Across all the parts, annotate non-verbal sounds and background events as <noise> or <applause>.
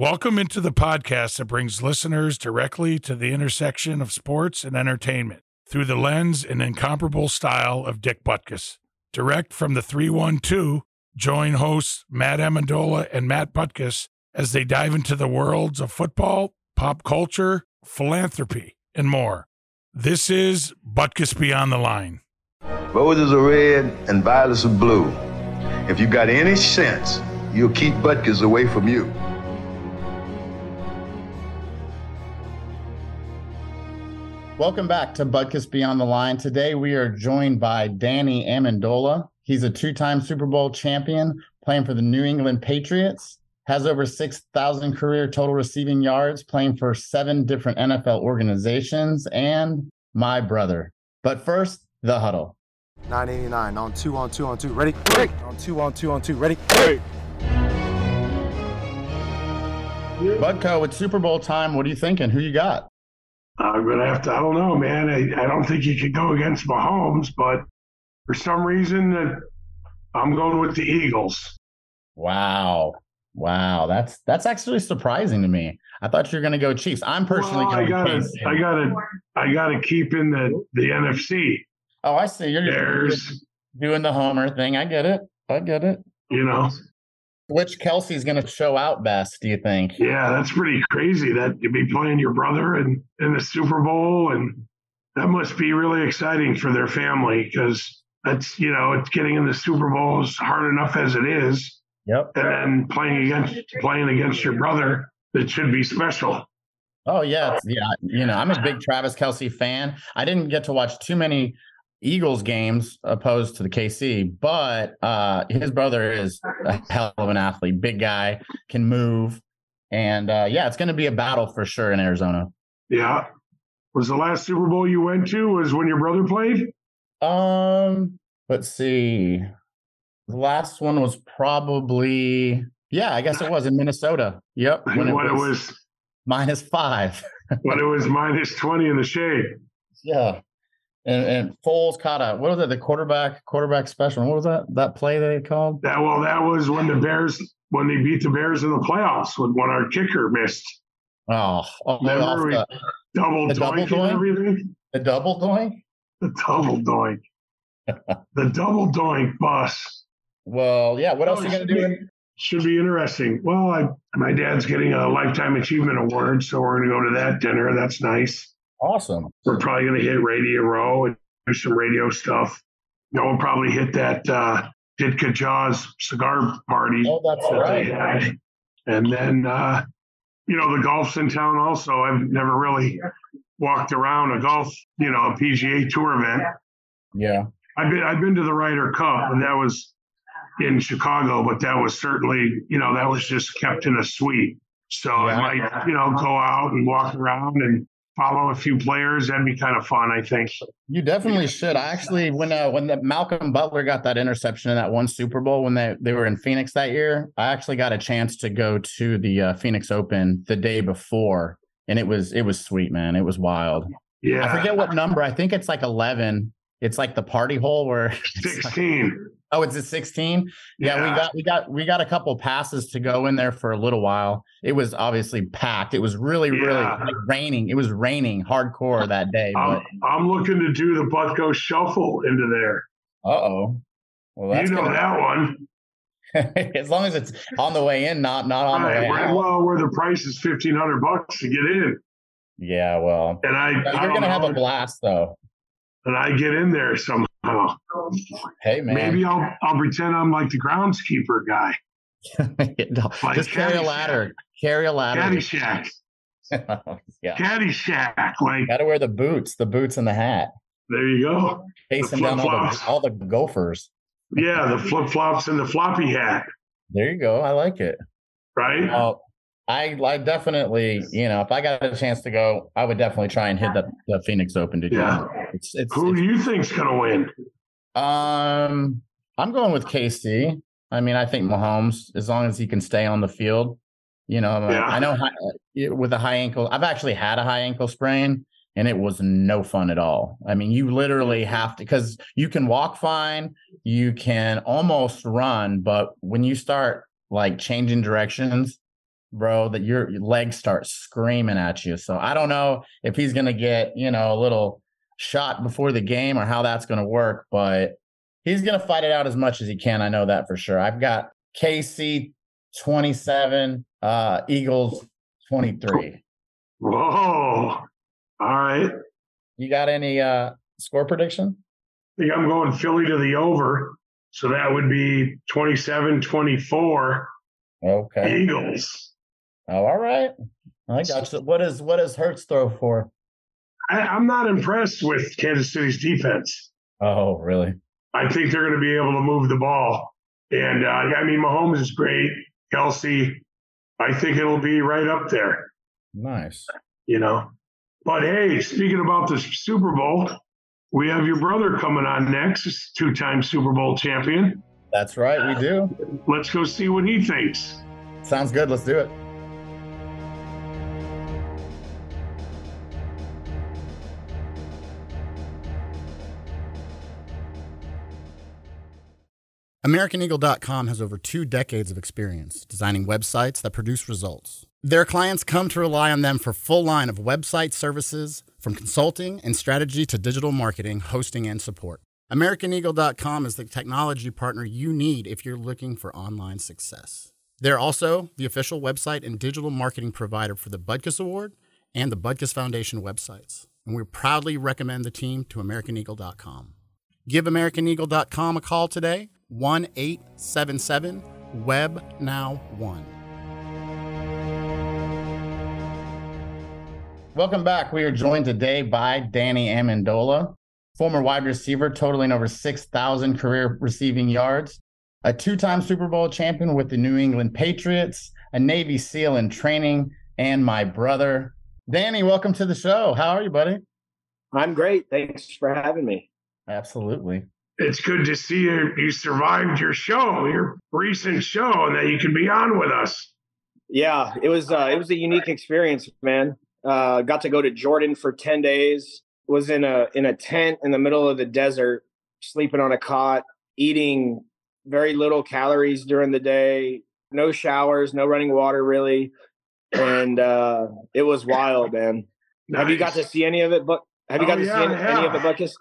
Welcome into the podcast that brings listeners directly to the intersection of sports and entertainment through the lens and incomparable style of Dick Butkus. Direct from the 312, join hosts Matt Amendola and Matt Butkus as they dive into the worlds of football, pop culture, philanthropy, and more. This is Butkus Beyond the Line. Roses are red and violets are blue. If you've got any sense, you'll keep Butkus away from you. Welcome back to Butkus Beyond the Line. Today we are joined by Danny Amendola. He's a two-time Super Bowl champion, playing for the New England Patriots. Has over 6,000 career total receiving yards, playing for seven different NFL organizations, and my brother. But first, the huddle. 989 on two on two on two. Ready? Ready. On two on two on two. Ready? Ready. Butko, it's Super Bowl time. What are you thinking? Who you got? I'm gonna have to. I don't know, man. I, I don't think you could go against Mahomes, but for some reason, uh, I'm going with the Eagles. Wow, wow, that's that's actually surprising to me. I thought you were going to go Chiefs. I'm personally well, going I gotta. I gotta, I gotta keep in the the NFC. Oh, I see. You're doing the homer thing. I get it. I get it. you know, Which Kelce's going to show out best? Do you think? yeah, that's pretty crazy that you'd be playing your brother in in the Super Bowl, and that must be really exciting for their family because that's you know, it's getting in the Super Bowl is hard enough as it is, Yep. and then playing against playing against your brother, it should be special. Oh yeah, yeah. You know, I'm a big Travis Kelce fan. I didn't get to watch too many Eagles games opposed to the KC, but uh, his brother is a <laughs> hell of an athlete, big guy, can move, and uh, yeah, it's going to be a battle for sure in Arizona. Yeah. Was the last Super Bowl you went to was when your brother played? Um, let's see. The last one was probably yeah, I guess it was in Minnesota. Yep, <laughs> When, it was minus five. <laughs> when it was minus twenty in the shade. Yeah. And and Foles caught a what was it, the quarterback quarterback special? What was that that play they called? That well, that was when the Bears when they beat the Bears in the playoffs when, when our kicker missed Oh, oh Remember we- the, double The doink double and doink? everything. the double doink? The double doink. <laughs> the double doink bus Well, yeah. What else Oh, are you gonna do? be- should be interesting. Well, I my dad's getting a lifetime achievement award, so we're gonna go to that dinner. That's nice. Awesome. We're probably gonna hit Radio Row and do some radio stuff. You know, we'll probably hit that uh Ditka Jaws cigar party. Oh, that's that they right. had. And then, uh, you know, the golf's in town also. I've never really walked around a golf, you know, a PGA Tour event. Yeah. I've been I've been to the Ryder Cup, and that was in Chicago, but that was certainly, you know, that was just kept in a suite. So I might, you know, go out and walk around and follow a few players. That'd be kind of fun, I think. You definitely should. I actually when uh, when the Malcolm Butler got that interception in that one Super Bowl when they, they were in Phoenix that year, I actually got a chance to go to the uh, Phoenix Open the day before, and it was it was sweet, man. It was wild. Yeah. I forget what number. I think it's like eleven. It's like the party hole where <laughs> it's like- 16. oh, it's a sixteen. Yeah, we got we got we got a couple passes to go in there for a little while. It was obviously packed. It was really really like raining. It was raining hardcore that day. I'm, I'm looking to do the Butko shuffle into there. Uh oh. Well, You know that one. <laughs> as long as it's on the way in, not not on the way where- out. well, where the price is fifteen hundred bucks to get in, Yeah, well, and I, I you're don't gonna have a blast though. And I get in there somehow. Hey man, Maybe I'll I'll pretend I'm like the groundskeeper guy, <laughs> No, like just carry a ladder. Carry a ladder. Caddyshack, <laughs> oh, yeah, Caddyshack. Like got to wear the boots, the boots and the hat, there you go. facing down all the all the gophers. Yeah, the flip flops and the floppy hat, There you go. I like it. right? Well, I I definitely, you know, if I got a chance to go, I would definitely try and hit the, the Phoenix Open to do Yeah. It's it's, Who do you think's gonna win? Um, I'm going with KC. I mean, I think Mahomes, as long as he can stay on the field, you know, I- Yeah. I know hi- uh, with a high ankle, I've actually had a high ankle sprain and it was no fun at all. I mean, you literally have to, because you can walk fine, you can almost run, but when you start like changing directions, bro, that your, your legs start screaming at you. So I don't know if he's going to get, you know, a little shot before the game or how that's going to work, but he's going to fight it out as much as he can. I know that for sure. I've got KC 27, uh, Eagles 23. Whoa. All right. You got any uh, score prediction? I think I'm going Philly to the over. So that would be 27 24 Okay. Eagles. Oh, all right. I got you. What is what does Hurts throw for? I, I'm not impressed with Kansas City's defense. Oh, really? I think they're going to be able to move the ball. And uh, I mean, Mahomes is great. Kelce, I think it'll be right up there, Nice. you know. But hey, speaking about the Super Bowl, we have your brother coming on next, two time Super Bowl champion. That's right. We do. Let's go see what he thinks. Sounds good. Let's do it. AmericanEagle.com has over two decades of experience designing websites that produce results. Their clients come to rely on them for full line of website services, from consulting and strategy to digital marketing, hosting, and support. AmericanEagle.com is the technology partner you need if you're looking for online success. They're also the official website and digital marketing provider for the Butkus Award and the Butkus Foundation websites, and we proudly recommend the team to AmericanEagle.com. Give AmericanEagle.com a call today, 1 877 Web Now 1. Welcome back. We are joined today by Danny Amendola, former wide receiver, totaling over 6,000 career receiving yards, a two time Super Bowl champion with the New England Patriots, a Navy SEAL in training, and my brother. Danny, welcome to the show. How are you, buddy? I'm great. Thanks for having me. Absolutely. It's good to see you. You survived your show, your recent show, and that you can be on with us. Yeah, it was uh, it was a unique experience, man. Uh, got to go to Jordan for ten days. Was in a in a tent in the middle of the desert, sleeping on a cot, eating very little calories during the day. No showers, no running water, really, and uh, it was wild, man. Have you got to see any of it? But have you Oh, got to yeah, see any, any of yeah. it, Butkus?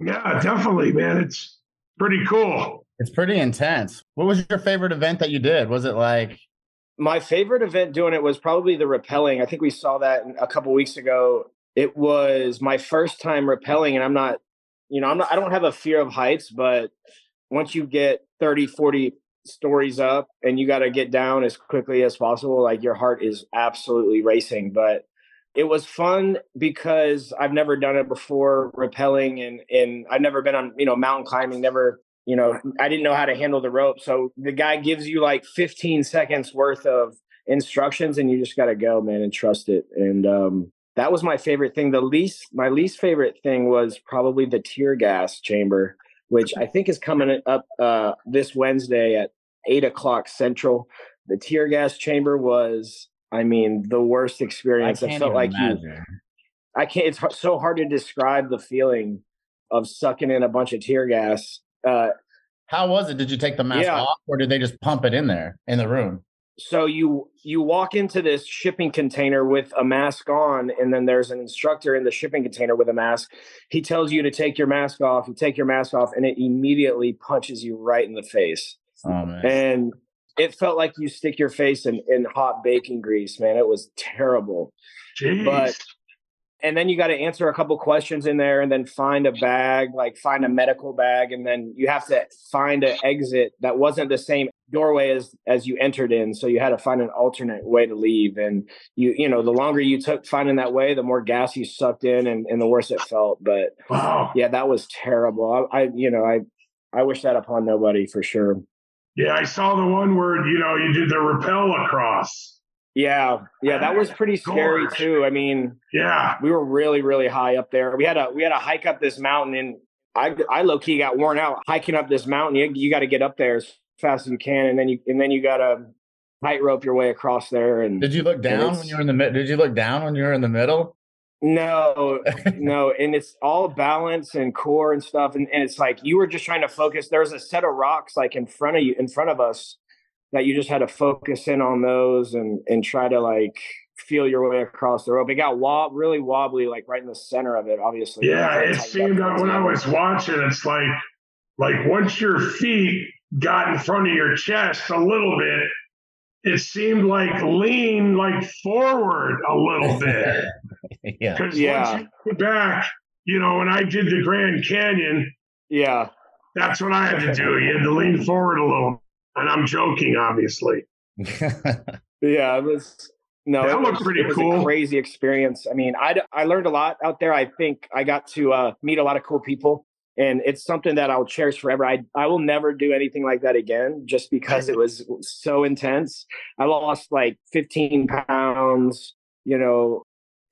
Yeah, definitely, man. It's pretty cool. It's pretty intense. What was your favorite event that you did? Was it like, my favorite event doing it was probably the rappelling. I think we saw that a couple weeks ago. It was my first time rappelling, and I'm not, you know, I'm not, I don't have a fear of heights, but once you get 30, 40 stories up and you got to get down as quickly as possible, like your heart is absolutely racing. But it was fun because I've never done it before, rappelling, and and I've never been on, you know, mountain climbing, never you know, I didn't know how to handle the rope. So the guy gives you like 15 seconds worth of instructions and you just got to go, man, and trust it. And um, that was my favorite thing. The least, my least favorite thing was probably the tear gas chamber, which I think is coming up uh, this Wednesday at eight o'clock central. The tear gas chamber was, I mean, the worst experience. I can't felt like you, imagine. I can't, it's so hard to describe the feeling of sucking in a bunch of tear gas. Uh, How was it? Did you take the mask Yeah. off or did they just pump it in there in the room? so you you walk into this shipping container with a mask on and then there's an instructor in the shipping container with a mask he tells you to take your mask off you take your mask off and it immediately punches you right in the face Oh man. and it felt like you stick your face in, in hot baking grease man. It was terrible. Jeez. But- and then you got to answer a couple questions in there and then find a bag like find a medical bag and then you have to find an exit that wasn't the same doorway as as you entered in. So you had to find an alternate way to leave and you you know the longer you took finding that way the more gas you sucked in and, and the worse it felt. But wow. yeah that was terrible. I, I you know i i wish that upon nobody for sure Yeah, I saw the one where you know you did the rappel across. yeah yeah that was pretty scary Gorge. too i mean Yeah. we were really really high up there we had a we had a hike up this mountain and i i low-key got worn out hiking up this mountain you, you got to get up there as fast as you can and then you and then you got to tightrope your way across there and Did you look down when you were in the mid? Did you look down when you were in the middle? No no and it's all balance and core and stuff and, and it's like you were just trying to focus there's a set of rocks like in front of you in front of us that you just had to focus in on those and and try to like feel your way across the rope. It got wob really wobbly, like right in the center of it. Obviously, yeah. It seemed that when I was watching, it's like like once your feet got in front of your chest a little bit, it seemed like lean like forward a little <laughs> bit. yeah. Because Yeah. once you go back, you know, when I did the Grand Canyon, yeah, that's what I had to do. You had to lean forward a little. And I'm joking, obviously. <laughs> yeah. It was no, That it looked was, pretty it was cool. a crazy experience. I mean, I I learned a lot out there. I think I got to uh, meet a lot of cool people. And it's something that I'll cherish forever. I I will never do anything like that again, just because it <laughs> was so intense. I lost like 15 pounds. You know,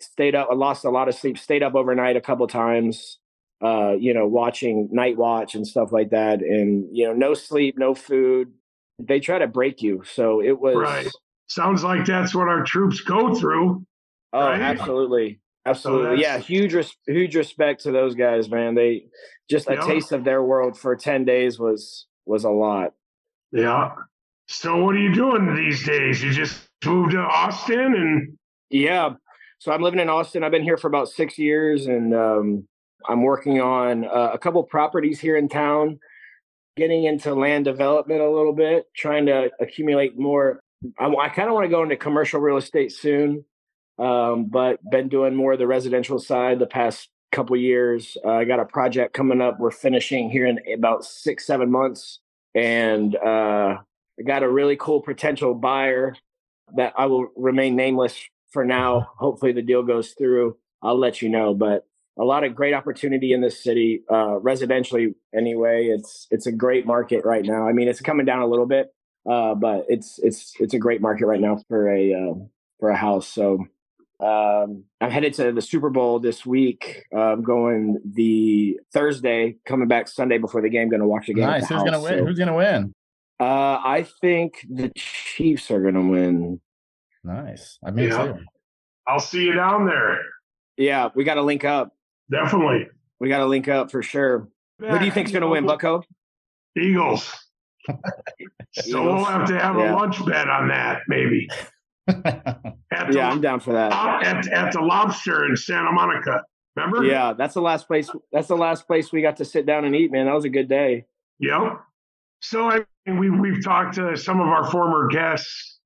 stayed up. I lost a lot of sleep. Stayed up overnight a couple times. Uh, you know, watching night watch and stuff like that, and you know, no sleep, no food. They try to break you, so it was. Right. Sounds like that's what our troops go through. Oh, right? absolutely, absolutely. yeah, huge, res- huge respect to those guys, man. They just a Yeah. taste of their world for ten days was was a lot. Yeah. So what are you doing these days? You just moved to Austin and Yeah. So I'm living in Austin. I've been here for about six years, and um, I'm working on uh, a couple properties here in town. Getting into land development a little bit, trying to accumulate more. I, I kind of want to go into commercial real estate soon, um, but been doing more of the residential side the past couple years. Uh, I got a project coming up. We're finishing here in about six, seven months, and uh, I got a really cool potential buyer that I will remain nameless for now. Hopefully, the deal goes through. I'll let you know, but a lot of great opportunity in this city, uh, residentially. Anyway, it's it's a great market right now. I mean, it's coming down a little bit, uh, but it's it's it's a great market right now for a uh, for a house. So um, I'm headed to the Super Bowl this week. Uh, I'm going the Thursday, coming back Sunday before the game. Going to watch the game. nice. the Who's gonna win? So, Who's gonna win? uh, I think the Chiefs are going to win. Nice. I mean, Yeah. I'll see you down there. Yeah, we got to link up. Definitely. We got to link up for sure. Who do you think's going to win, Butko? Eagles. <laughs> So we'll have to have Yeah. a lunch bet on that, maybe. At the, Yeah, I'm down for that. at, at the lobster in Santa Monica. Remember? Yeah, that's the last place. That's the last place we got to sit down and eat, man. That was a good day. Yep. So I mean, we we've talked to some of our former guests.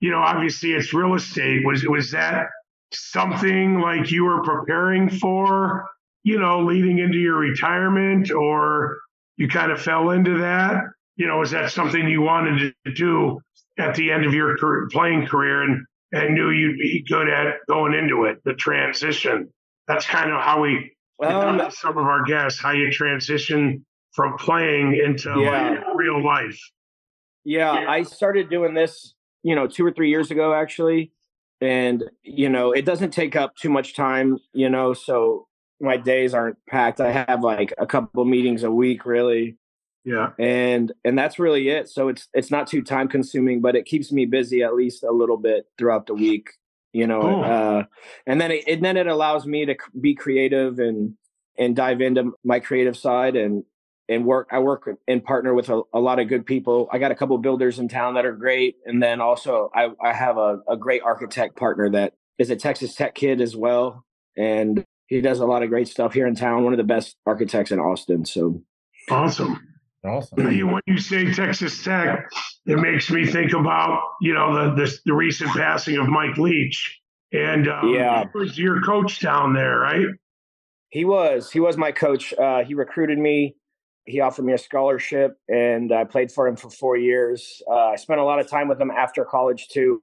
You know, obviously it's real estate. Was was that something like you were preparing for? You know, leading into your retirement, or you kind of fell into that? You know, was that something you wanted to do at the end of your career, playing career, and and knew you'd be good at going into it? The transition. That's kind of how we Um, some of our guests how you transition from playing into Yeah. like, real life. Yeah, I started doing this, you know, two or three years ago, actually. And, you know, it doesn't take up too much time, you know, so my days aren't packed. I have like a couple meetings a week, really. Yeah. And and that's really it. So it's it's not too time consuming, but it keeps me busy at least a little bit throughout the week, you know. Cool. Uh and then it and then it allows me to be creative and and dive into my creative side and and work i work and partner with a, a lot of good people i got a couple builders in town that are great and then also i, I have a, a great architect partner that is a texas tech kid as well and he does a lot of great stuff here in town one of the best architects in austin so Awesome. Awesome. <clears throat> When you say Texas Tech, it makes me think about you know the the, the recent passing of Mike Leach, and um, Yeah. he was your coach down there, right? he was. He was my coach. Uh, he recruited me. He offered me a scholarship and i played for him for four years. Uh, i spent a lot of time with him after college too.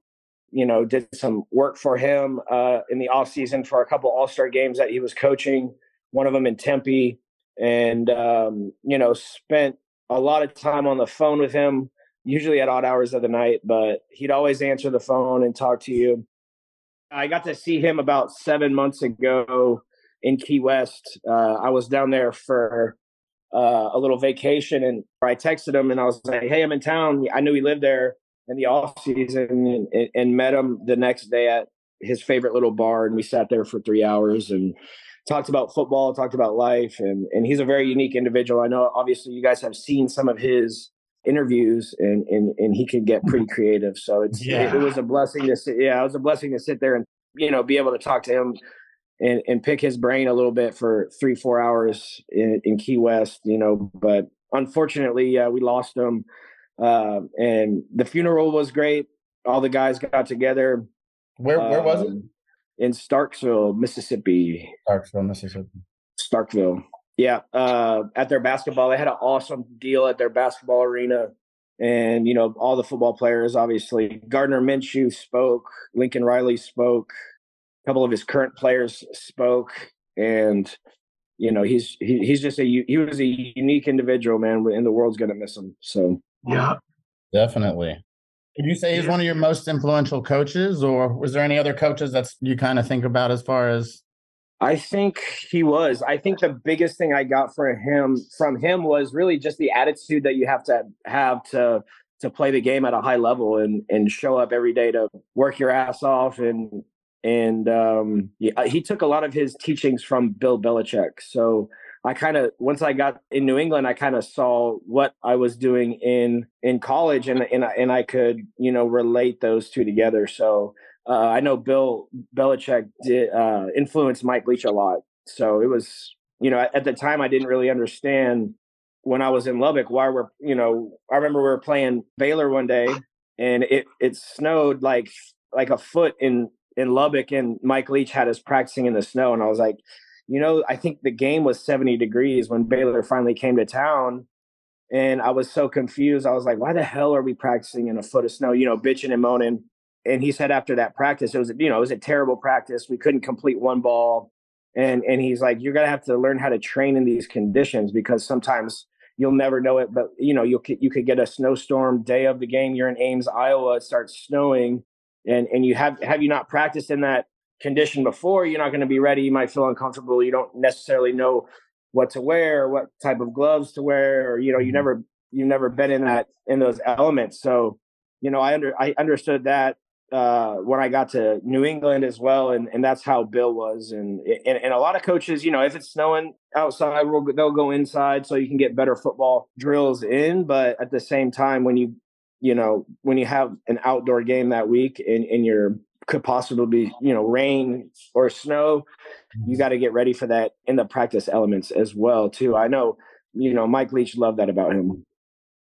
You know did some work for him uh, in the off season for a couple all-star games that he was coaching one of them in tempe. And um, you know spent a lot of time on the phone with him usually at odd hours of the night but he'd always answer the phone and talk to you i got to see him about seven months ago in Key West. Uh, I was down there for uh, a little vacation, and I texted him and I was like, "Hey, I'm in town." I knew he lived there in the off season, and, and met him the next day at his favorite little bar, and we sat there for three hours and talked about football, talked about life, and and he's a very unique individual. I know, obviously, you guys have seen some of his interviews and and and he can get pretty creative. So it's Yeah. it, it was a blessing to sit. Yeah, it was a blessing to sit there and you know be able to talk to him and and pick his brain a little bit for three four hours in, in Key West. You know, but unfortunately, uh, we lost him. Uh, and the funeral was great. All the guys got together. Where where was it? In Starksville, Mississippi. Starksville, Mississippi. Starkville. Yeah, uh, at their basketball, they had an awesome deal at their basketball arena, and you know all the football players. Obviously, Gardner Minshew spoke, Lincoln Riley spoke, a couple of his current players spoke, and you know he's he, he's just a he was a unique individual, man, and the world's gonna miss him. So Yeah. Definitely. You say he's one of your most influential coaches, or was there any other coaches that you kind of think about as far as I think he was. I think the biggest thing I got for him from him was really just the attitude that you have to have to to play the game at a high level and and show up every day to work your ass off and and um, yeah, he took a lot of his teachings from Bill Belichick. So I kind of once I got in New England, I kind of saw what I was doing in in college, and and I, and I could you know relate those two together. So uh, I know Bill Belichick did uh, influence Mike Leach a lot. So it was, you know, at, at the time I didn't really understand when I was in Lubbock why we're, you know, I remember we were playing Baylor one day and it it snowed like like a foot in in Lubbock and Mike Leach had us practicing in the snow and I was like, you know, I think the game was 70 degrees when Baylor finally came to town. And I was so confused. I was like, why the hell are we practicing in a foot of snow? You know, bitching and moaning and he said after that practice, it was you know it was a terrible practice. We couldn't complete one ball, and and he's like, you're gonna have to learn how to train in these conditions because sometimes you'll never know it. But you know you could you could get a snowstorm day of the game. You're in Ames, Iowa. It starts snowing, and and you have have you not practiced in that condition before, you're not going to be ready. You might feel uncomfortable. You don't necessarily know what to wear, what type of gloves to wear, or you know you never you've never been in that in those elements. So you know I under I understood that uh, when I got to New England as well, and, and that's how Bill was. And, and and a lot of coaches, you know, if it's snowing outside, we'll, they'll go inside so you can get better football drills in. But at the same time, when you you know when you have an outdoor game that week and and you're could possibly be you know rain or snow, you got to get ready for that in the practice elements as well too. I know you know Mike Leach loved that about him.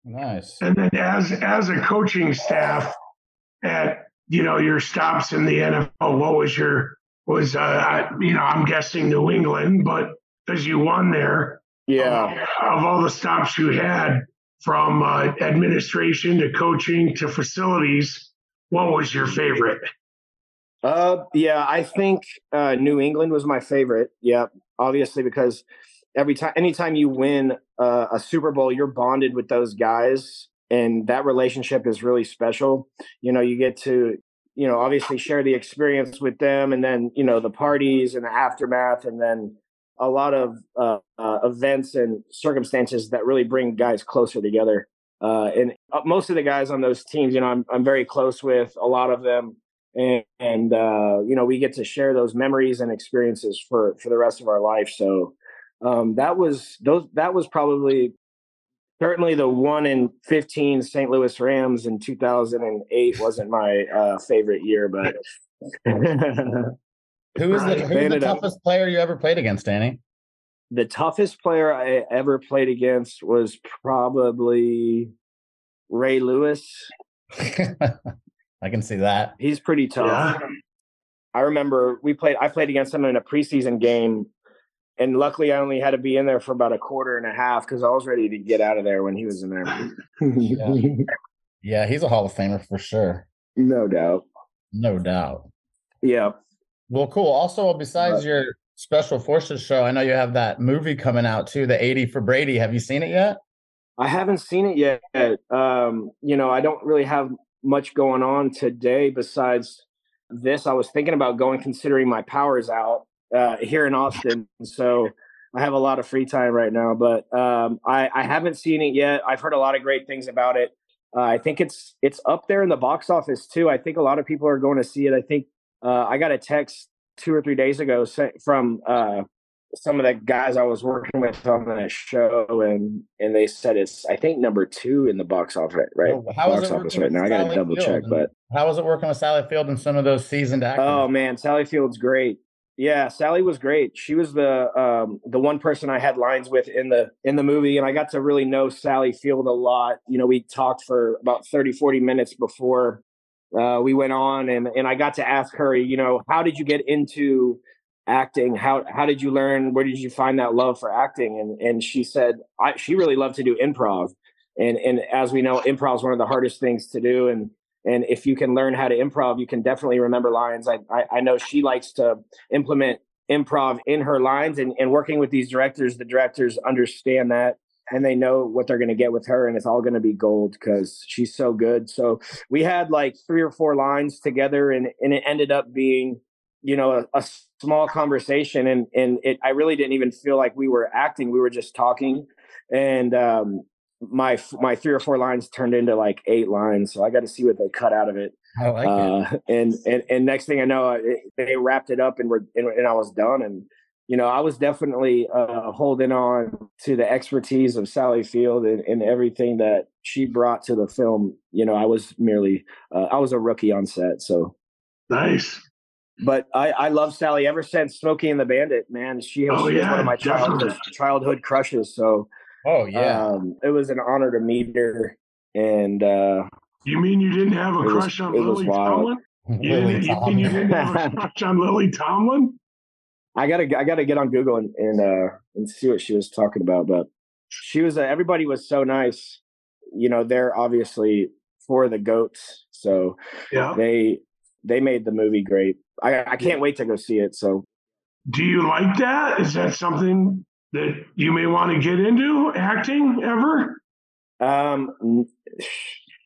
nice? And then as as a coaching staff at you know your stops in the NFL, what was your was uh I- you know I'm guessing New England, but because you won there, Yeah. of all the stops you had from uh, administration to coaching to facilities, what was your favorite? Uh, yeah, I think uh, New England was my favorite. Yeah, obviously because every time, anytime you win uh, a Super Bowl, you're bonded with those guys, and that relationship is really special. You know, you get to, you know, obviously share the experience with them, and then you know the parties and the aftermath, and then a lot of uh, uh, events and circumstances that really bring guys closer together. Uh, and uh, most of the guys on those teams, you know, I'm I'm very close with a lot of them and, and uh, you know we get to share those memories and experiences for for the rest of our life so um, that was those that was probably certainly the one in 15 st louis rams in 2008 wasn't my uh, favorite year but Who is the, <laughs> the Banded up. toughest player you ever played against, Danny? the toughest player i ever played against was probably ray lewis <laughs> I can see that. he's pretty tough Yeah. I remember we played. I played against him in a preseason game, and luckily I only had to be in there for about a quarter and a half because I was ready to get out of there when he was in there. <laughs> Yeah, yeah, he's a Hall of Famer for sure. no doubt. No doubt. Yeah. Well, cool. Also, besides your special forces show, I know you have that movie coming out too, the 80 for Brady. Have you seen it yet? I haven't seen it yet. Um, you know, I don't really have much going on today besides this. I was thinking about going, considering my power's out uh, here in Austin, so I have a lot of free time right now. But um, I, I haven't seen it yet. I've heard a lot of great things about it. Uh, I think it's it's up there in the box office too. I think a lot of people are going to see it. I think uh, I got a text two or three days ago from uh, some of the guys I was working with on that show, and and they said it's I think number two in the box office right Well, how is box it office right now. I got to double Field check, but How was it working with Sally Field and some of those seasoned actors? oh man, Sally Field's great. Yeah, Sally was great. She was the um, the one person I had lines with in the in the movie, and I got to really know Sally Field a lot. You know, we talked for about 30, 40 minutes before uh, we went on, and and I got to ask her, you know, how did you get into acting? How how did you learn? Where did you find that love for acting? And and she said I, she really loved to do improv, and and as we know, improv is one of the hardest things to do, and and if you can learn how to improv, you can definitely remember lines. I I, I know she likes to implement improv in her lines, and and working with these directors, the directors understand that. And they know what they're going to get with her, and it's all going to be gold because she's so good. So we had like three or four lines together, and and it ended up being you know a, a small conversation and and it i really didn't even feel like we were acting we were just talking. And um my my three or four lines turned into like eight lines so i got to see what they cut out of it. I like it. uh and and and next thing i know it, they wrapped it up and we're and, and i was done. And you know i was definitely uh holding on to the expertise of sally field and, and everything that she brought to the film. You know i was merely uh, i was a rookie on set so. Nice. But I, I love Sally ever since Smokey and the Bandit, man. She, Oh, she was one of my childhood, childhood crushes. So Oh yeah. um, it was an honor to meet her. And uh, You mean you didn't have a It was- crush on Lily. Tomlin? <laughs> You, Lily didn't, you mean Tomlin. you didn't have a crush on Lily Tomlin? I gotta I gotta get on Google and and, uh, and see what she was talking about. But she was uh, everybody was so nice. You know, they're obviously for the goats, so Yeah. they they made the movie great. I I can't wait to go see it. So Do you like that? Is that something that you may want to get into acting ever? um, n-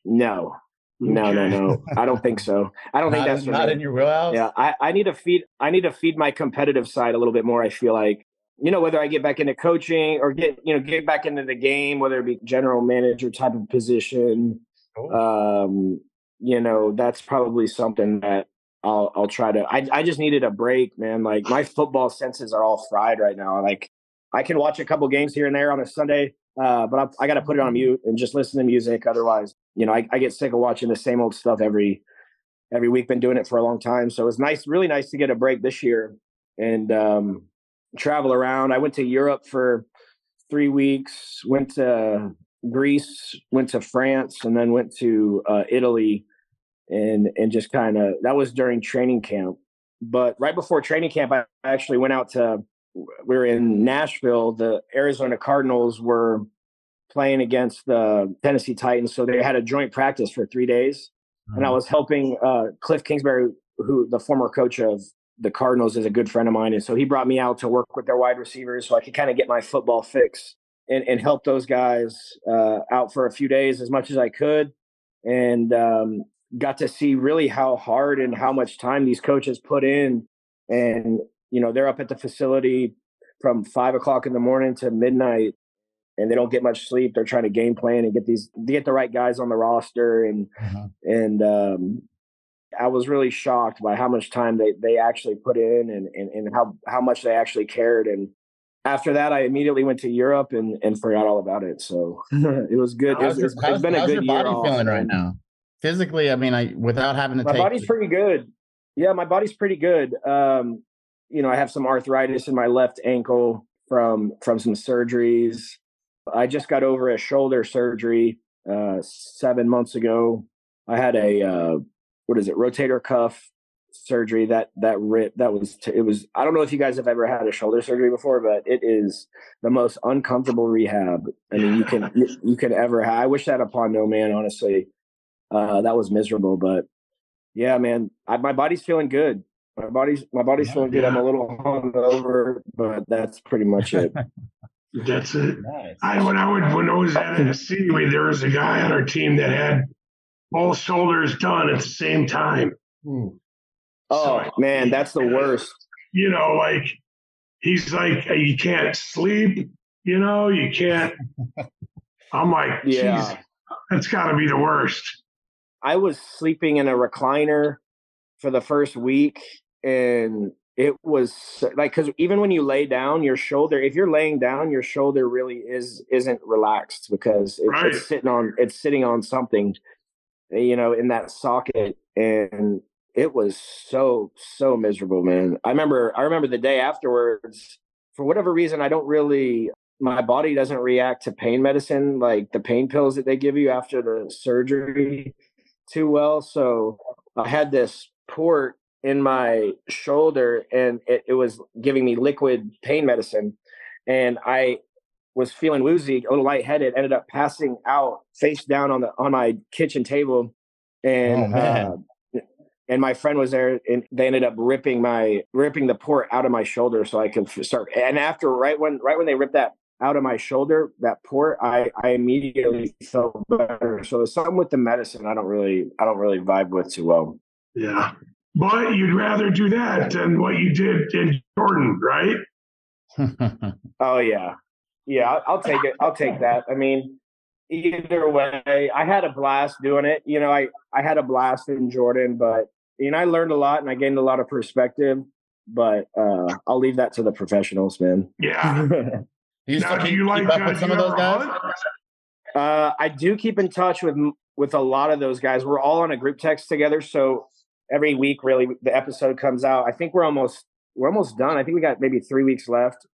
no, no, no, Okay. no. I don't think so. I don't think that's not in your wheelhouse. Yeah, I, I need to feed I need to feed my competitive side a little bit more. I feel like you know whether I get back into coaching or get you know get back into the game, whether it be general manager type of position. Cool. Um, you know that's probably something that I'll I'll try to. I I just needed a break, man. Like my football senses are all fried right now. Like I can watch a couple games here and there on a Sunday, uh, but I, I got to put it on mute and just listen to music. Otherwise, you know, I, I get sick of watching the same old stuff every every week. Been doing it for a long time, so it was nice, really nice to get a break this year and um, travel around. I went to Europe for three weeks. Went to Greece, went to France, and then went to uh, Italy, and and just kind of that was during training camp. But right before training camp, I actually went out to. We were in Nashville. The Arizona Cardinals were playing against the Tennessee Titans, so they had a joint practice for three days and I was helping uh, Cliff Kingsbury, who the former coach of the Cardinals, is a good friend of mine, and so he brought me out to work with their wide receivers, so I could kind of get my football fix and, and help those guys uh, out for a few days as much as I could, and um, got to see really how hard and how much time these coaches put in, and you know they're up at the facility from five o'clock in the morning to midnight and they don't get much sleep. They're trying to game plan and get these get the right guys on the roster and Mhm. and um, I was really shocked by how much time they they actually put in and and, and how how much they actually cared. And after that, I immediately went to Europe and and forgot all about it. So <laughs> it was good. It was, your, it's, how's- been a how's good your year. body off, feeling right now? Physically, I mean, I without having to My take. body's pretty good. Yeah, my body's pretty good. Um, you know, I have some arthritis in my left ankle from from some surgeries. I just got over a shoulder surgery uh, seven months ago. I had a uh, what is it, rotator cuff surgery that that rip that was t- it was. I don't know if you guys have ever had a shoulder surgery before, but it is the most uncomfortable rehab. I mean, you can you, you can ever. Have. I wish that upon no man. Honestly, uh, that was miserable, but yeah, man, I, my body's feeling good. My body's my body's Yeah, feeling good. I'm a little hungover, but that's pretty much it. <laughs> That's it. Nice. I when I would when I was at SC, we, there was a guy on our team that had both shoulders done at the same time. Oh man, that's the worst. You know, like he's like you can't sleep. You know, you can't. <laughs> I'm like, Yeah. geez, that's got to be the worst. I was sleeping in a recliner for the first week, and it was like because even when you lay down your shoulder if you're laying down your shoulder really is isn't relaxed because it's, Right. it's sitting on it's sitting on something eh, you know in that socket and it was so so miserable man i remember i remember the day afterwards for whatever reason i don't really my body doesn't react to pain medicine like the pain pills that they give you after the surgery too well so i had this port in my shoulder and it, it was giving me liquid pain medicine and i was feeling woozy a little lightheaded ended up passing out face down on the on my kitchen table and Oh, uh, and my friend was there and they ended up ripping my ripping the port out of my shoulder so i could start and after right when right when they ripped that out of my shoulder that port i i immediately felt better so there's something with the medicine i don't really i don't really vibe with too well Yeah. But you'd rather do that than what you did in Jordan, right? <laughs> Oh yeah, yeah. I'll, I'll take it. I'll take that. I mean, either way, I had a blast doing it. You know, I I had a blast in Jordan, but you know, I learned a lot and I gained a lot of perspective. But uh, I'll leave that to the professionals, man. Yeah. <laughs> Do you now, do you like keep up uh, with some you of those guys? Uh, I do keep in touch with with a lot of those guys. We're all on a group text together, so every week, really, the episode comes out. I think we're almost we're almost done. I think we got maybe three weeks left,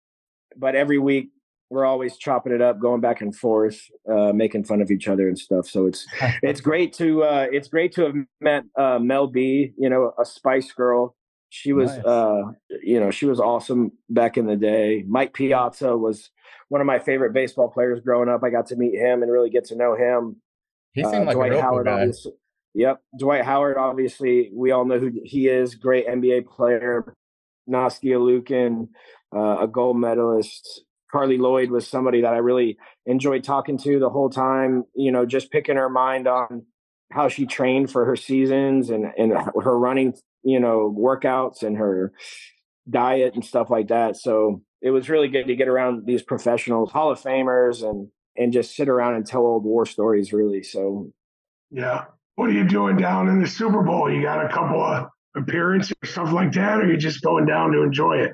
but every week we're always chopping it up, going back and forth, uh, making fun of each other and stuff. So it's <laughs> it's great to uh, it's great to have met uh, Mel B. You know, a Spice Girl. She was, Nice. uh, you know, she was awesome back in the day. Mike Piazza was one of my favorite baseball players growing up. I got to meet him and really get to know him. He Uh, seemed like Dwight a real cool Howard, guy. obviously. Yep, Dwight Howard. Obviously, we all know who he is. Great NBA player. Nastia Liukin, uh, a gold medalist. Carli Lloyd was somebody that I really enjoyed talking to the whole time. You know, just picking her mind on how she trained for her seasons and and her running, you know, workouts and her diet and stuff like that. So it was really good to get around these professionals, Hall of Famers, and and just sit around and tell old war stories. Really, so Yeah. What are you doing down in the Super Bowl? You got a couple of appearances, or stuff like that, or you just going down to enjoy it?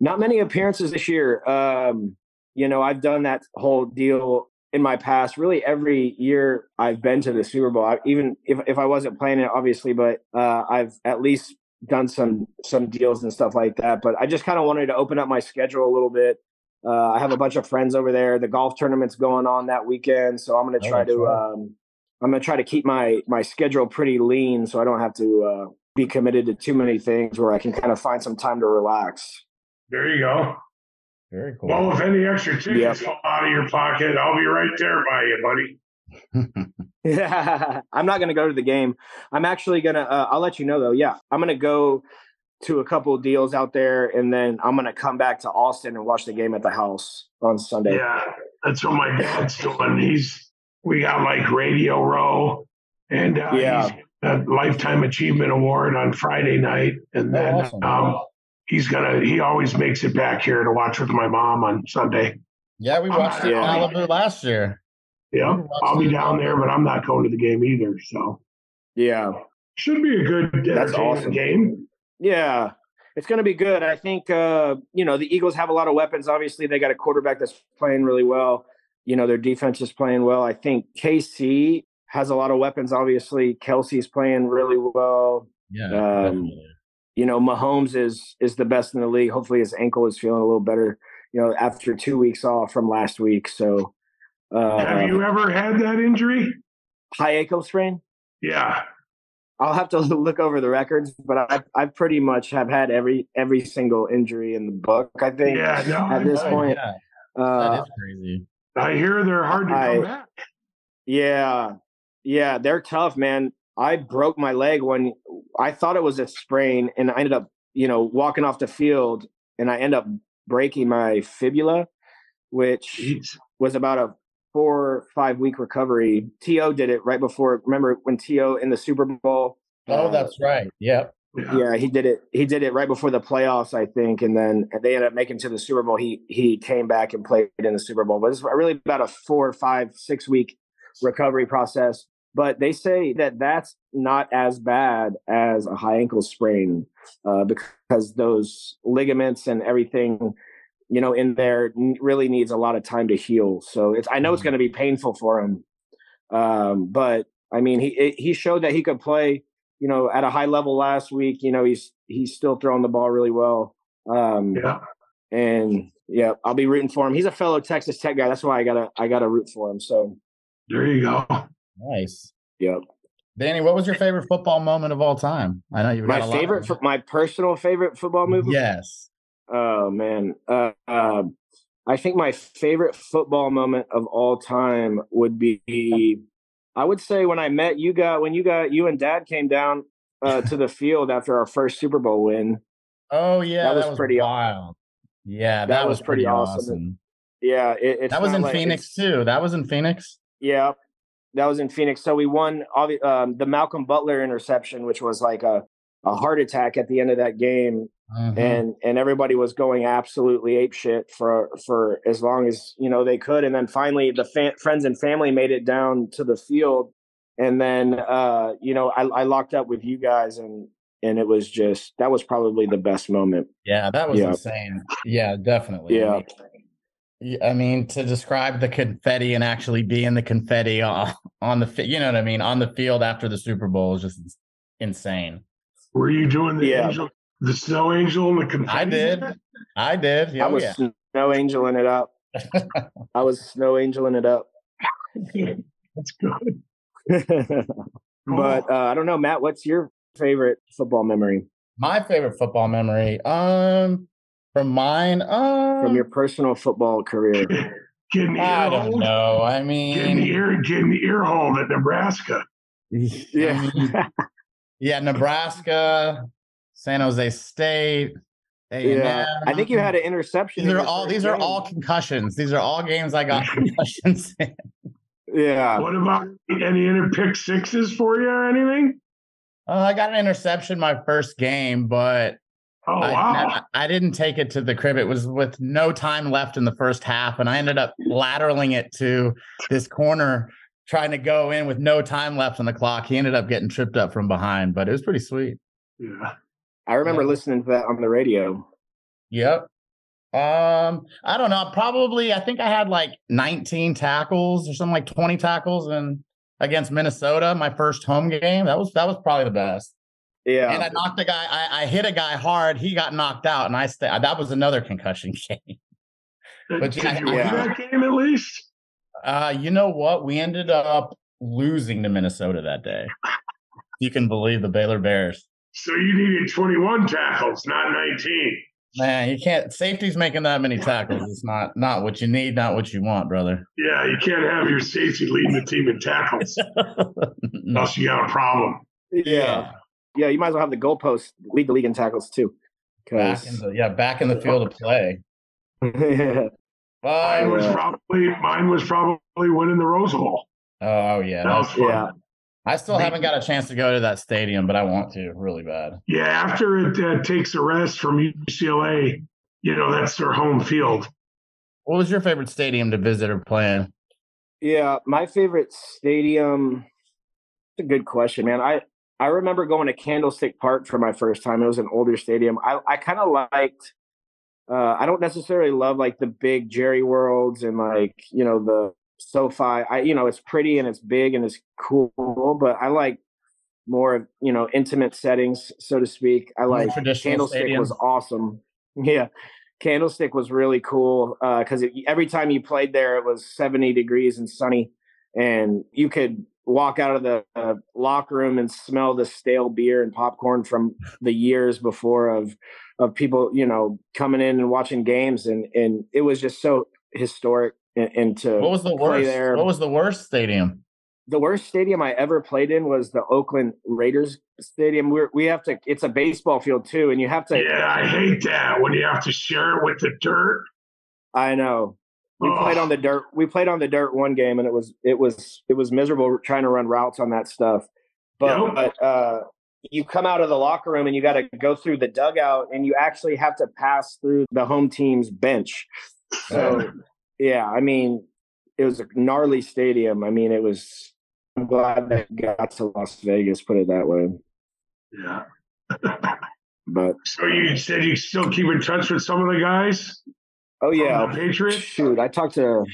not many appearances this year. Um, you know, I've done that whole deal in my past. Really, every year I've been to the Super Bowl. I, even if if I wasn't playing it, obviously, but uh, I've at least done some some deals and stuff like that. But I just kind of wanted to open up my schedule a little bit. Uh, I have a bunch of friends over there. The golf tournament's going on that weekend, so I'm going to Oh, try to right. um, I'm going to try to keep my my schedule pretty lean, so I don't have to uh, be committed to too many things. Where I can kind of find some time to relax. There you go. Very cool. Well, if any extra tickets Yep. fall out of your pocket, I'll be right there by you, buddy. Yeah, <laughs> <laughs> I'm not going to go to the game. I'm actually going to, uh, I'll let you know though. Yeah, I'm going to go to a couple of deals out there and then I'm going to come back to Austin and watch the game at the house on Sunday. Yeah, that's what my dad's doing. He's we got like Radio Row, and uh, Yeah. he's a lifetime achievement award on Friday night, and then Oh, awesome. um, he's gonna he always makes it back here to watch with my mom on Sunday. yeah, we watched it in Yeah. Malibu last year. Yeah, I'll be down there, but I'm not going to the game either. So Yeah. should be a good That's awesome. game. Yeah. It's going to be good. I think, uh, you know, the Eagles have a lot of weapons. Obviously, they got a quarterback that's playing really well. You know, their defense is playing well. I think KC has a lot of weapons. Obviously, Kelce's playing really well. Yeah, Um, definitely. You know, Mahomes is is the best in the league. Hopefully, his ankle is feeling a little better. You know, after two weeks off from last week. So, uh, Have you ever had that injury? high ankle sprain. Yeah. I'll have to <laughs> look over the records, but I I pretty much have had every every single injury in the book. I think Yeah, no, at this Oh, point. yeah, Uh, is crazy. I hear they're hard to I- come back. yeah, yeah, they're tough, man. I broke my leg when I thought it was a sprain, and I ended up, you know, walking off the field, and I end up breaking my fibula, which Jeez. was about a four or five week recovery. T.O. did it right before. Remember when T.O. in the Super Bowl? Oh, uh, that's right. Yep. Yeah. yeah, he did it. He did it right before the playoffs, I think, and then they ended up making it to the Super Bowl. He he came back and played in the Super Bowl, but it's really about a four, five, six week recovery process. But they say that that's not as bad as a high ankle sprain uh, because those ligaments and everything you know in there really needs a lot of time to heal. So it's i know it's mm-hmm. going to be painful for him. Um, but i mean he he showed that he could play you know at a high level last week. You know he's he's still throwing the ball really well. Um, yeah. and yeah i'll be rooting for him. He's a fellow texas tech guy. That's why i gotta i gotta root for him so. There you go Nice. Yep. Danny, what was your favorite football moment of all time? I know you've My favorite, for, my personal favorite football movie. Yes. Oh man, uh, uh, I think my favorite football moment of all time would be, I would say when I met you got when you got you and Dad came down uh, to the <laughs> field after our first Super Bowl win. Oh yeah, that was, that was pretty wild. Yeah, that, that was, was, pretty, awesome. awesome. Yeah, it, that was in like, Phoenix too. That was in Phoenix. Yeah, that was in Phoenix. So we won all the um, the Malcolm Butler interception, which was like a a heart attack at the end of that game, mm-hmm. and and everybody was going absolutely ape shit for for as long as you know they could, and then finally the fa- friends and family made it down to the field, and then uh, you know I, I locked up with you guys and and it was just that was probably the best moment. Yeah, that was yeah. insane. Yeah, definitely. Yeah. I mean, to describe the confetti and actually be in the confetti on, on the, you know what I mean, on the field after the Super Bowl is just insane. Were you doing the yeah. angel, the snow angel, and the confetti? I did. I did. Yeah, I was yeah. snow angeling it up. <laughs> I was snow angeling it up. <laughs> That's good. <laughs> but uh, I don't know, Matt. What's your favorite football memory? My favorite football memory. Um, from mine, uh, from your personal football career. Getting I don't hole. know. I mean, getting the ear, getting the ear hole at Nebraska. <laughs> Yeah, yeah, Nebraska, San Jose State. A&M. Yeah, I think you had an interception. These are all these game. are all concussions. These are all games I got <laughs> concussions in. Yeah. What about any inter pick sixes for you or anything? Uh, I got an interception my first game, but Oh wow! I, I, didn't take it to the crib. It was with no time left in the first half, and I ended up lateraling it to this corner, trying to go in with no time left on the clock. He ended up getting tripped up from behind, but it was pretty sweet. Yeah, I remember yeah. listening to that on the radio. Yep. Um, I don't know. Probably, I think I had like 19 tackles or something like 20 tackles and against Minnesota, my first home game. That was that was probably the best. Yeah. And I knocked a guy, I, I hit a guy hard. He got knocked out, and I st- that was another concussion <laughs> game. but Did yeah, you win that game at least? Uh, you know what? We ended up losing to Minnesota that day. you can believe the Baylor Bears. So you needed 21 tackles, not 19. Man, you can't. Safety's making that many tackles. It's not not what you need, not what you want, brother. Yeah, you can't have your safety leading the team in tackles. <laughs> no. Else you got a problem. Yeah yeah, you might as well have the goalpost lead the league in tackles too. Back in the, yeah, back in the field of play. <laughs> yeah. Mine was probably mine was probably winning the Rose Bowl. Oh yeah, that was fun. yeah. I still haven't got a chance to go to that stadium, but I want to really bad. Yeah, after it uh, takes a rest from UCLA, you know that's their home field. What was your favorite stadium to visit or play in? Yeah, my favorite stadium. It's a good question, man. I I remember going to Candlestick Park for my first time. It was an older stadium. I, I kind of liked. Uh, I don't necessarily love like the big Jerry Worlds and like you know the SoFi. I you know it's pretty and it's big and it's cool, but I like more you know intimate settings, so to speak. I like Candlestick stadium. was awesome. <laughs> Yeah, Candlestick was really cool because uh, every time you played there, it was seventy degrees and sunny, and you could walk out of the uh, locker room and smell the stale beer and popcorn from the years before of of people you know coming in and watching games and and it was just so historic and, and to what was the worst? there. What was the worst stadium? The worst stadium i ever played in was the oakland raiders stadium. We we have to it's a baseball field too and you have to yeah i hate that. When you have to share it with the dirt. I know we played on the dirt. We played on the dirt one game, and it was it was it was miserable trying to run routes on that stuff. But, but uh, you come out of the locker room and you got to go through the dugout, and you actually have to pass through the home team's bench. So yeah, I mean, it was a gnarly stadium. I mean, it was I'm glad that got to Las Vegas. Put it that way. Yeah. <laughs> But so you said you still keep in touch with some of the guys? Oh yeah, the Patriots. Shoot, I talked to.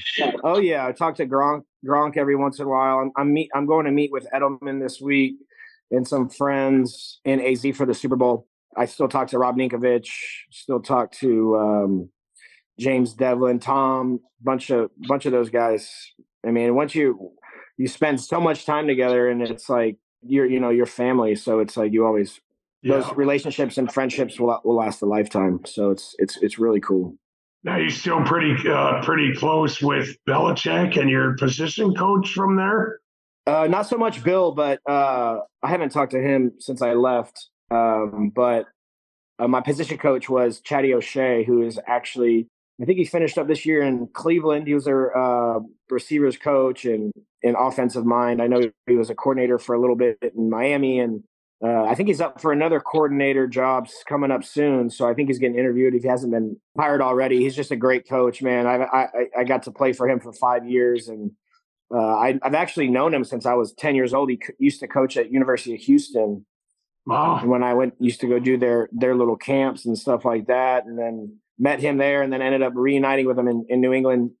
Oh yeah, I talked to Gronk Gronk every once in a while. I'm I'm, meet, I'm going to meet with Edelman this week and some friends in AZ for the Super Bowl. I still talk to Rob Ninkovich. Still talk to um, James Develin, Tom, bunch of bunch of those guys. I mean, once you you spend so much time together, and it's like you're you know your family. So it's like you always yeah. those relationships and friendships will will last a lifetime. So it's it's it's really cool. Now you're still pretty uh, pretty close with Belichick and your position coach from there. Uh, not so much Bill, but uh, I haven't talked to him since I left. Um, but uh, my position coach was Chatty O'Shea, who is actually I think he finished up this year in Cleveland. He was their uh, receivers coach and an offensive mind. I know he was a coordinator for a little bit in Miami, and uh, I think he's up for another coordinator jobs coming up soon. So I think he's getting interviewed if he hasn't been hired already. He's just a great coach, man. I I, I got to play for him for five years, and uh, I, have actually known him since I was ten years old. He used to coach at University of Houston. Wow. When I went, used to go do their their little camps and stuff like that, and then met him there, and then ended up reuniting with him in, in New England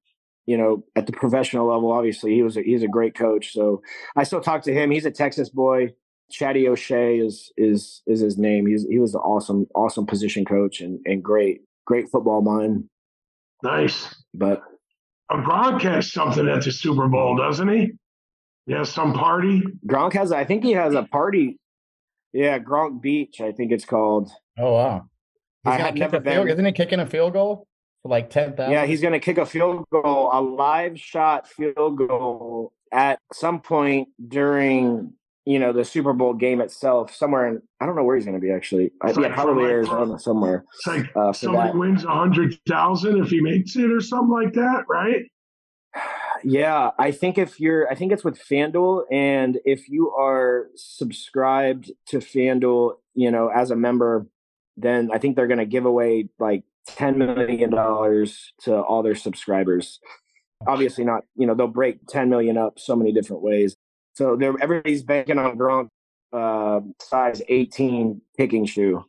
you know, at the professional level, obviously he was a, he's a great coach. So I still talk to him. He's a Texas boy. Chatty O'Shea is is is his name. He's he was an awesome awesome position coach and and great great football mind. Nice, but a Gronk has something at the Super Bowl, doesn't he? He has some party. Gronk has, I think he has a party. Yeah, Gronk Beach, I think it's called. Oh wow! He's I had never been. Field, isn't he kicking a field goal for like ten thousand? Yeah, he's going to kick a field goal, a live shot field goal at some point during you know, the Super Bowl game itself somewhere in I don't know where he's going to be actually. I, yeah, probably like, Arizona somewhere. It's like uh, somebody that. wins a hundred thousand if he makes it or something like that, right? Yeah, I think if you're, I think it's with FanDuel, and if you are subscribed to FanDuel, you know, as a member, then I think they're going to give away like ten million dollars to all their subscribers. Obviously, not, you know, they'll break ten million up so many different ways. So they're everybody's banking on Gronk uh, size 18 kicking shoe.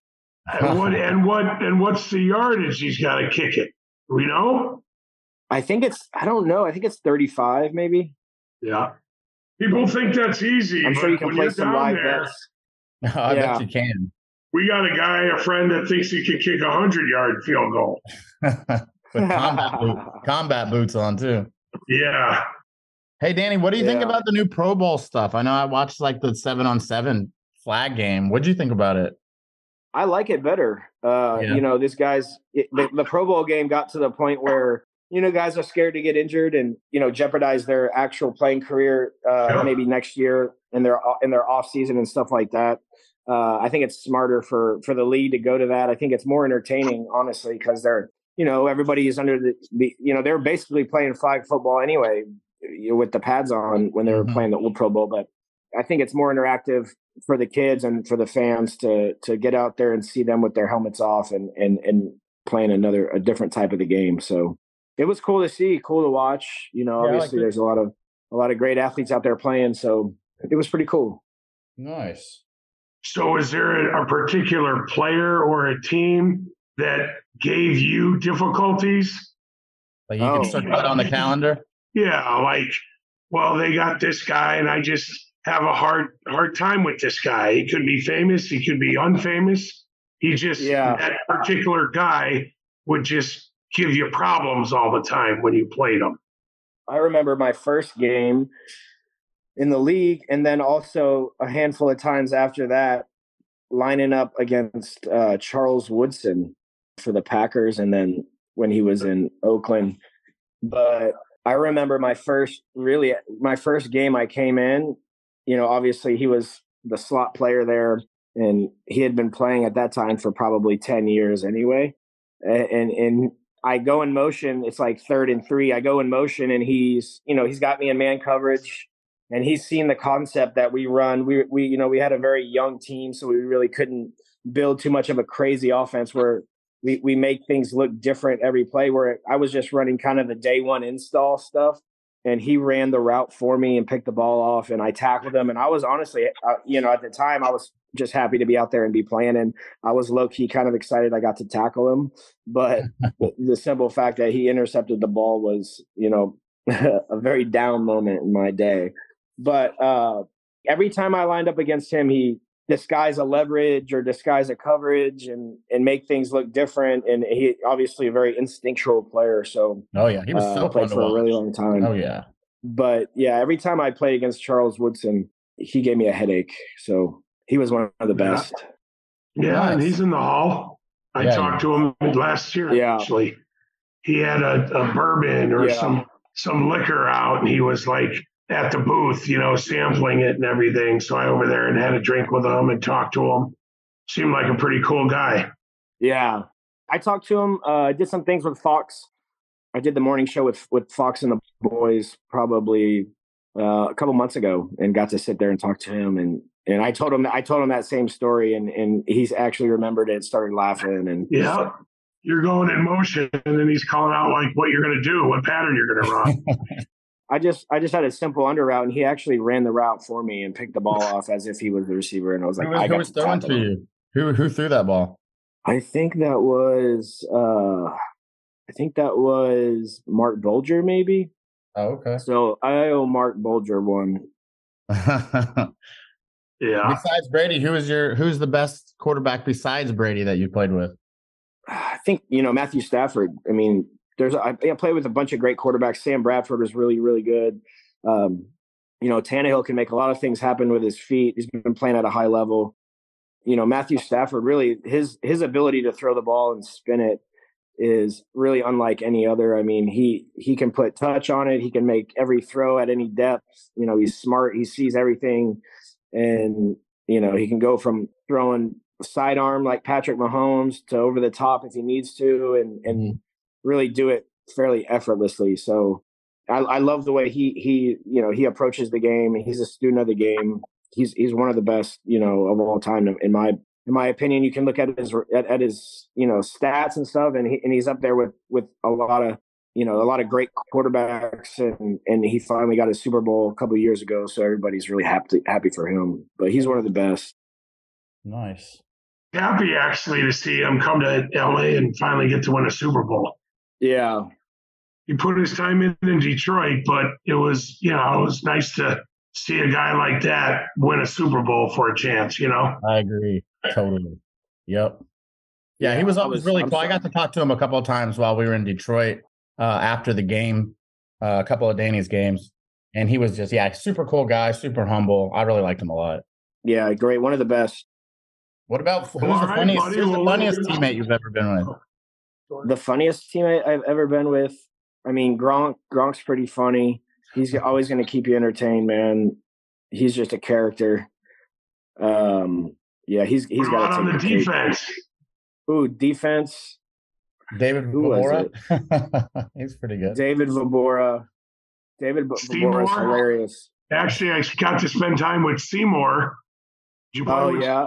And what <laughs> and what and what's the yardage he's got to kick it? We know. I think it's I don't know. I think it's 35 maybe. Yeah. People think that's easy. I'm sure you can play some live there, bets. <laughs> I yeah. bet you can. We got a guy, a friend that thinks he can kick a hundred yard field goal. <laughs> With combat, boot, combat boots on too. Yeah. Hey Danny, what do you yeah. think about the new Pro Bowl stuff? I know I watched like the seven on seven flag game. What do you think about it? I like it better. Uh, yeah. You know, this guy's it, the, the Pro Bowl game got to the point where you know guys are scared to get injured and you know jeopardize their actual playing career uh, maybe next year in their in their off season and stuff like that. Uh, I think it's smarter for for the league to go to that. I think it's more entertaining, honestly, because they're you know everybody is under the, the you know they're basically playing flag football anyway you know, with the pads on when they were mm-hmm. playing the old Pro Bowl. But I think it's more interactive for the kids and for the fans to to get out there and see them with their helmets off and and and playing another a different type of the game. So it was cool to see, cool to watch. You know, yeah, obviously like there's a lot of a lot of great athletes out there playing, so it was pretty cool. Nice. So, is there a particular player or a team that gave you difficulties? Like you oh, can start that on the calendar. Yeah, like, well, they got this guy, and I just have a hard hard time with this guy. He could be famous, he could be unfamous. He just yeah. that particular guy would just give you problems all the time when you played him. I remember my first game in the league, and then also a handful of times after that, lining up against uh, Charles Woodson for the Packers, and then when he was in Oakland. But I remember my first really my first game I came in, you know, obviously he was the slot player there and he had been playing at that time for probably 10 years anyway. And and I go in motion, it's like third and 3. I go in motion and he's, you know, he's got me in man coverage and he's seen the concept that we run. We we you know, we had a very young team so we really couldn't build too much of a crazy offense where we we make things look different every play. Where I was just running kind of the day one install stuff, and he ran the route for me and picked the ball off, and I tackled him. And I was honestly, uh, you know, at the time, I was just happy to be out there and be playing. And I was low key kind of excited I got to tackle him. But <laughs> the simple fact that he intercepted the ball was, you know, <laughs> a very down moment in my day. But uh, every time I lined up against him, he disguise a leverage or disguise a coverage and and make things look different. And he obviously a very instinctual player. So oh yeah, he was so uh, played for watch. a really long time. Oh yeah. But yeah, every time I played against Charles Woodson, he gave me a headache. So he was one of the best. Yeah, nice. and he's in the hall. I yeah, talked to him last year. Yeah. Actually, he had a, a bourbon or yeah. some some liquor out, and he was like at the booth, you know, sampling it and everything. So I over there and had a drink with him and talked to him. Seemed like a pretty cool guy. Yeah, I talked to him. Uh, I did some things with Fox. I did the morning show with with Fox and the boys probably uh, a couple months ago, and got to sit there and talk to him. And and I told him I told him that same story, and and he's actually remembered it, and started laughing, and yeah. You're going in motion, and then he's calling out like what you're going to do, what pattern you're going to run. <laughs> I just I just had a simple under route, and he actually ran the route for me and picked the ball <laughs> off as if he was the receiver. And I was like, who was, I who was throwing to you? Who who threw that ball? I think that was uh I think that was Marc Bulger, maybe. Oh, okay. So I owe Marc Bulger one. <laughs> yeah. Besides Brady, who is your who's the best quarterback besides Brady that you played with? I think you know Matthew Stafford. I mean, there's I, I played with a bunch of great quarterbacks. Sam Bradford was really really good. Um, you know, Tannehill can make a lot of things happen with his feet. He's been playing at a high level. You know, Matthew Stafford really his his ability to throw the ball and spin it is really unlike any other. I mean, he he can put touch on it. He can make every throw at any depth. You know, he's smart. He sees everything, and you know he can go from throwing sidearm like Patrick Mahomes to over the top if he needs to, and and mm-hmm really do it fairly effortlessly. So I, I love the way he he you know he approaches the game. He's a student of the game. He's he's one of the best you know of all time in my in my opinion. You can look at his at, at his you know stats and stuff, and he and he's up there with with a lot of you know a lot of great quarterbacks, and and he finally got his Super Bowl a couple years ago. So everybody's really happy happy for him. But he's one of the best. Nice. Happy actually to see him come to LA and finally get to win a Super Bowl. Yeah. He put his time in in Detroit, but it was, you know, it was nice to see a guy like that win a Super Bowl for a chance, you know? I agree. Totally. Yep. Yeah, he was always really cool. I got to talk to him a couple of times while we were in Detroit uh, after the game, uh, a couple of Danny's games. And he was just, yeah, super cool guy, super humble. I really liked him a lot. Yeah, great. One of the best. What about who's the funniest, who's the funniest teammate you've ever been with? The funniest teammate I've ever been with. I mean, Gronk. Gronk's pretty funny. He's always going to keep you entertained, man. He's just a character. Um, yeah, he's he's got on the defense. Ooh, defense. David Vobora. <laughs> he's pretty good. David Vobora. David Vobora is hilarious. Actually, I got to spend time with Seymour. oh yeah,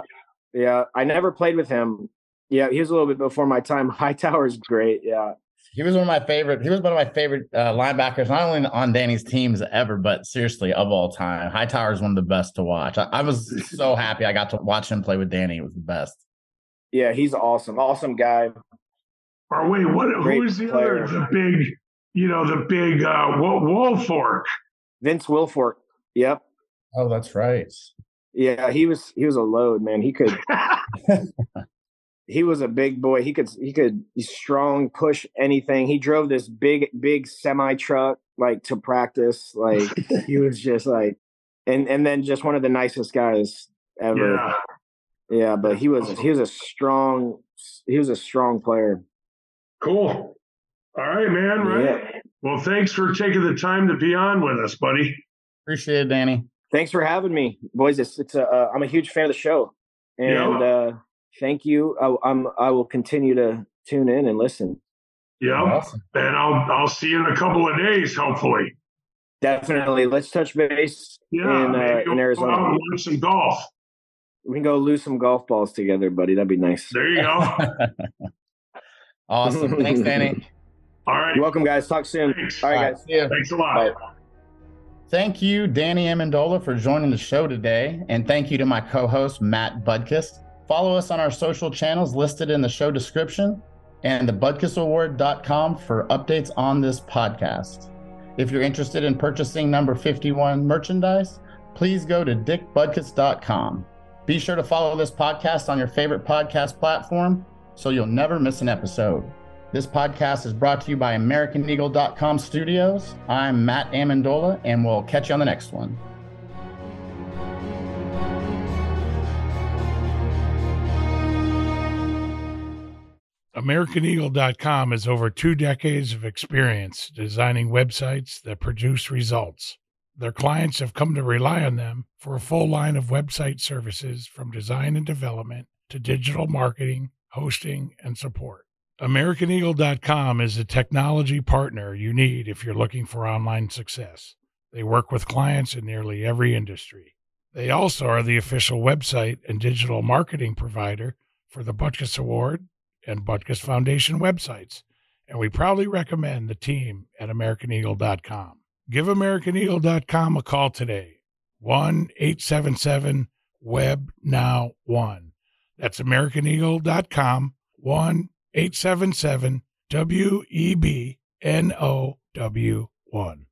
yeah. I never played with him. Yeah, he was a little bit before my time. <laughs> Hightower's great. Yeah. He was one of my favorite. He was one of my favorite uh, linebackers, not only on Danny's teams ever, but seriously of all time. Hightower is one of the best to watch. I, I was so <laughs> happy I got to watch him play with Danny. It was the best. Yeah, he's awesome. Awesome guy. Or wait, what? Who's the player. other? The big, you know, the big uh, Wilfork. Vince Wilfork. Yep. Oh, that's right. Yeah, he was he was a load, man. He could <laughs> he was a big boy. He could he could he's strong, push anything. He drove this big big semi truck like to practice. Like <laughs> he was just like and and then just one of the nicest guys ever. Yeah. Yeah, but he was he was a strong he was a strong player. Cool. All right, man. Right. Yeah. Well, thanks for taking the time to be on with us, buddy. Appreciate it, Danny. Thanks for having me, boys. It's, it's a, uh, I'm a huge fan of the show, and yeah. uh, thank you. I, am I will continue to tune in and listen. Yeah, awesome. and I'll I'll see you in a couple of days, hopefully. Definitely. Let's touch base yeah, in, uh, in Arizona. Learn some golf. We can go lose some golf balls together, buddy. That'd be nice. There you go. <laughs> awesome. Thanks, Danny. <laughs> All right. You're welcome, guys. Talk soon. Thanks. All right, guys. See you. Thanks a lot. Bye. Thank you, Danny Amendola, for joining the show today. And thank you to my co host, Matt Butkus. Follow us on our social channels listed in the show description and thebutkusaward.com for updates on this podcast. If you're interested in purchasing number 51 merchandise, please go to dickbutkus.com. Be sure to follow this podcast on your favorite podcast platform so you'll never miss an episode. This podcast is brought to you by AmericanEagle.com Studios. I'm Matt Amendola, and we'll catch you on the next one. AmericanEagle.com has over two decades of experience designing websites that produce results. Their clients have come to rely on them for a full line of website services from design and development to digital marketing, hosting, and support. AmericanEagle.com is a technology partner you need if you're looking for online success. They work with clients in nearly every industry. They also are the official website and digital marketing provider for the Butkus Award and Butkus Foundation websites, and we proudly recommend the team at AmericanEagle.com. Give AmericanEagle.com a call today, 1 877 Web Now 1. That's AmericanEagle.com, 1 877 W E B N O W 1.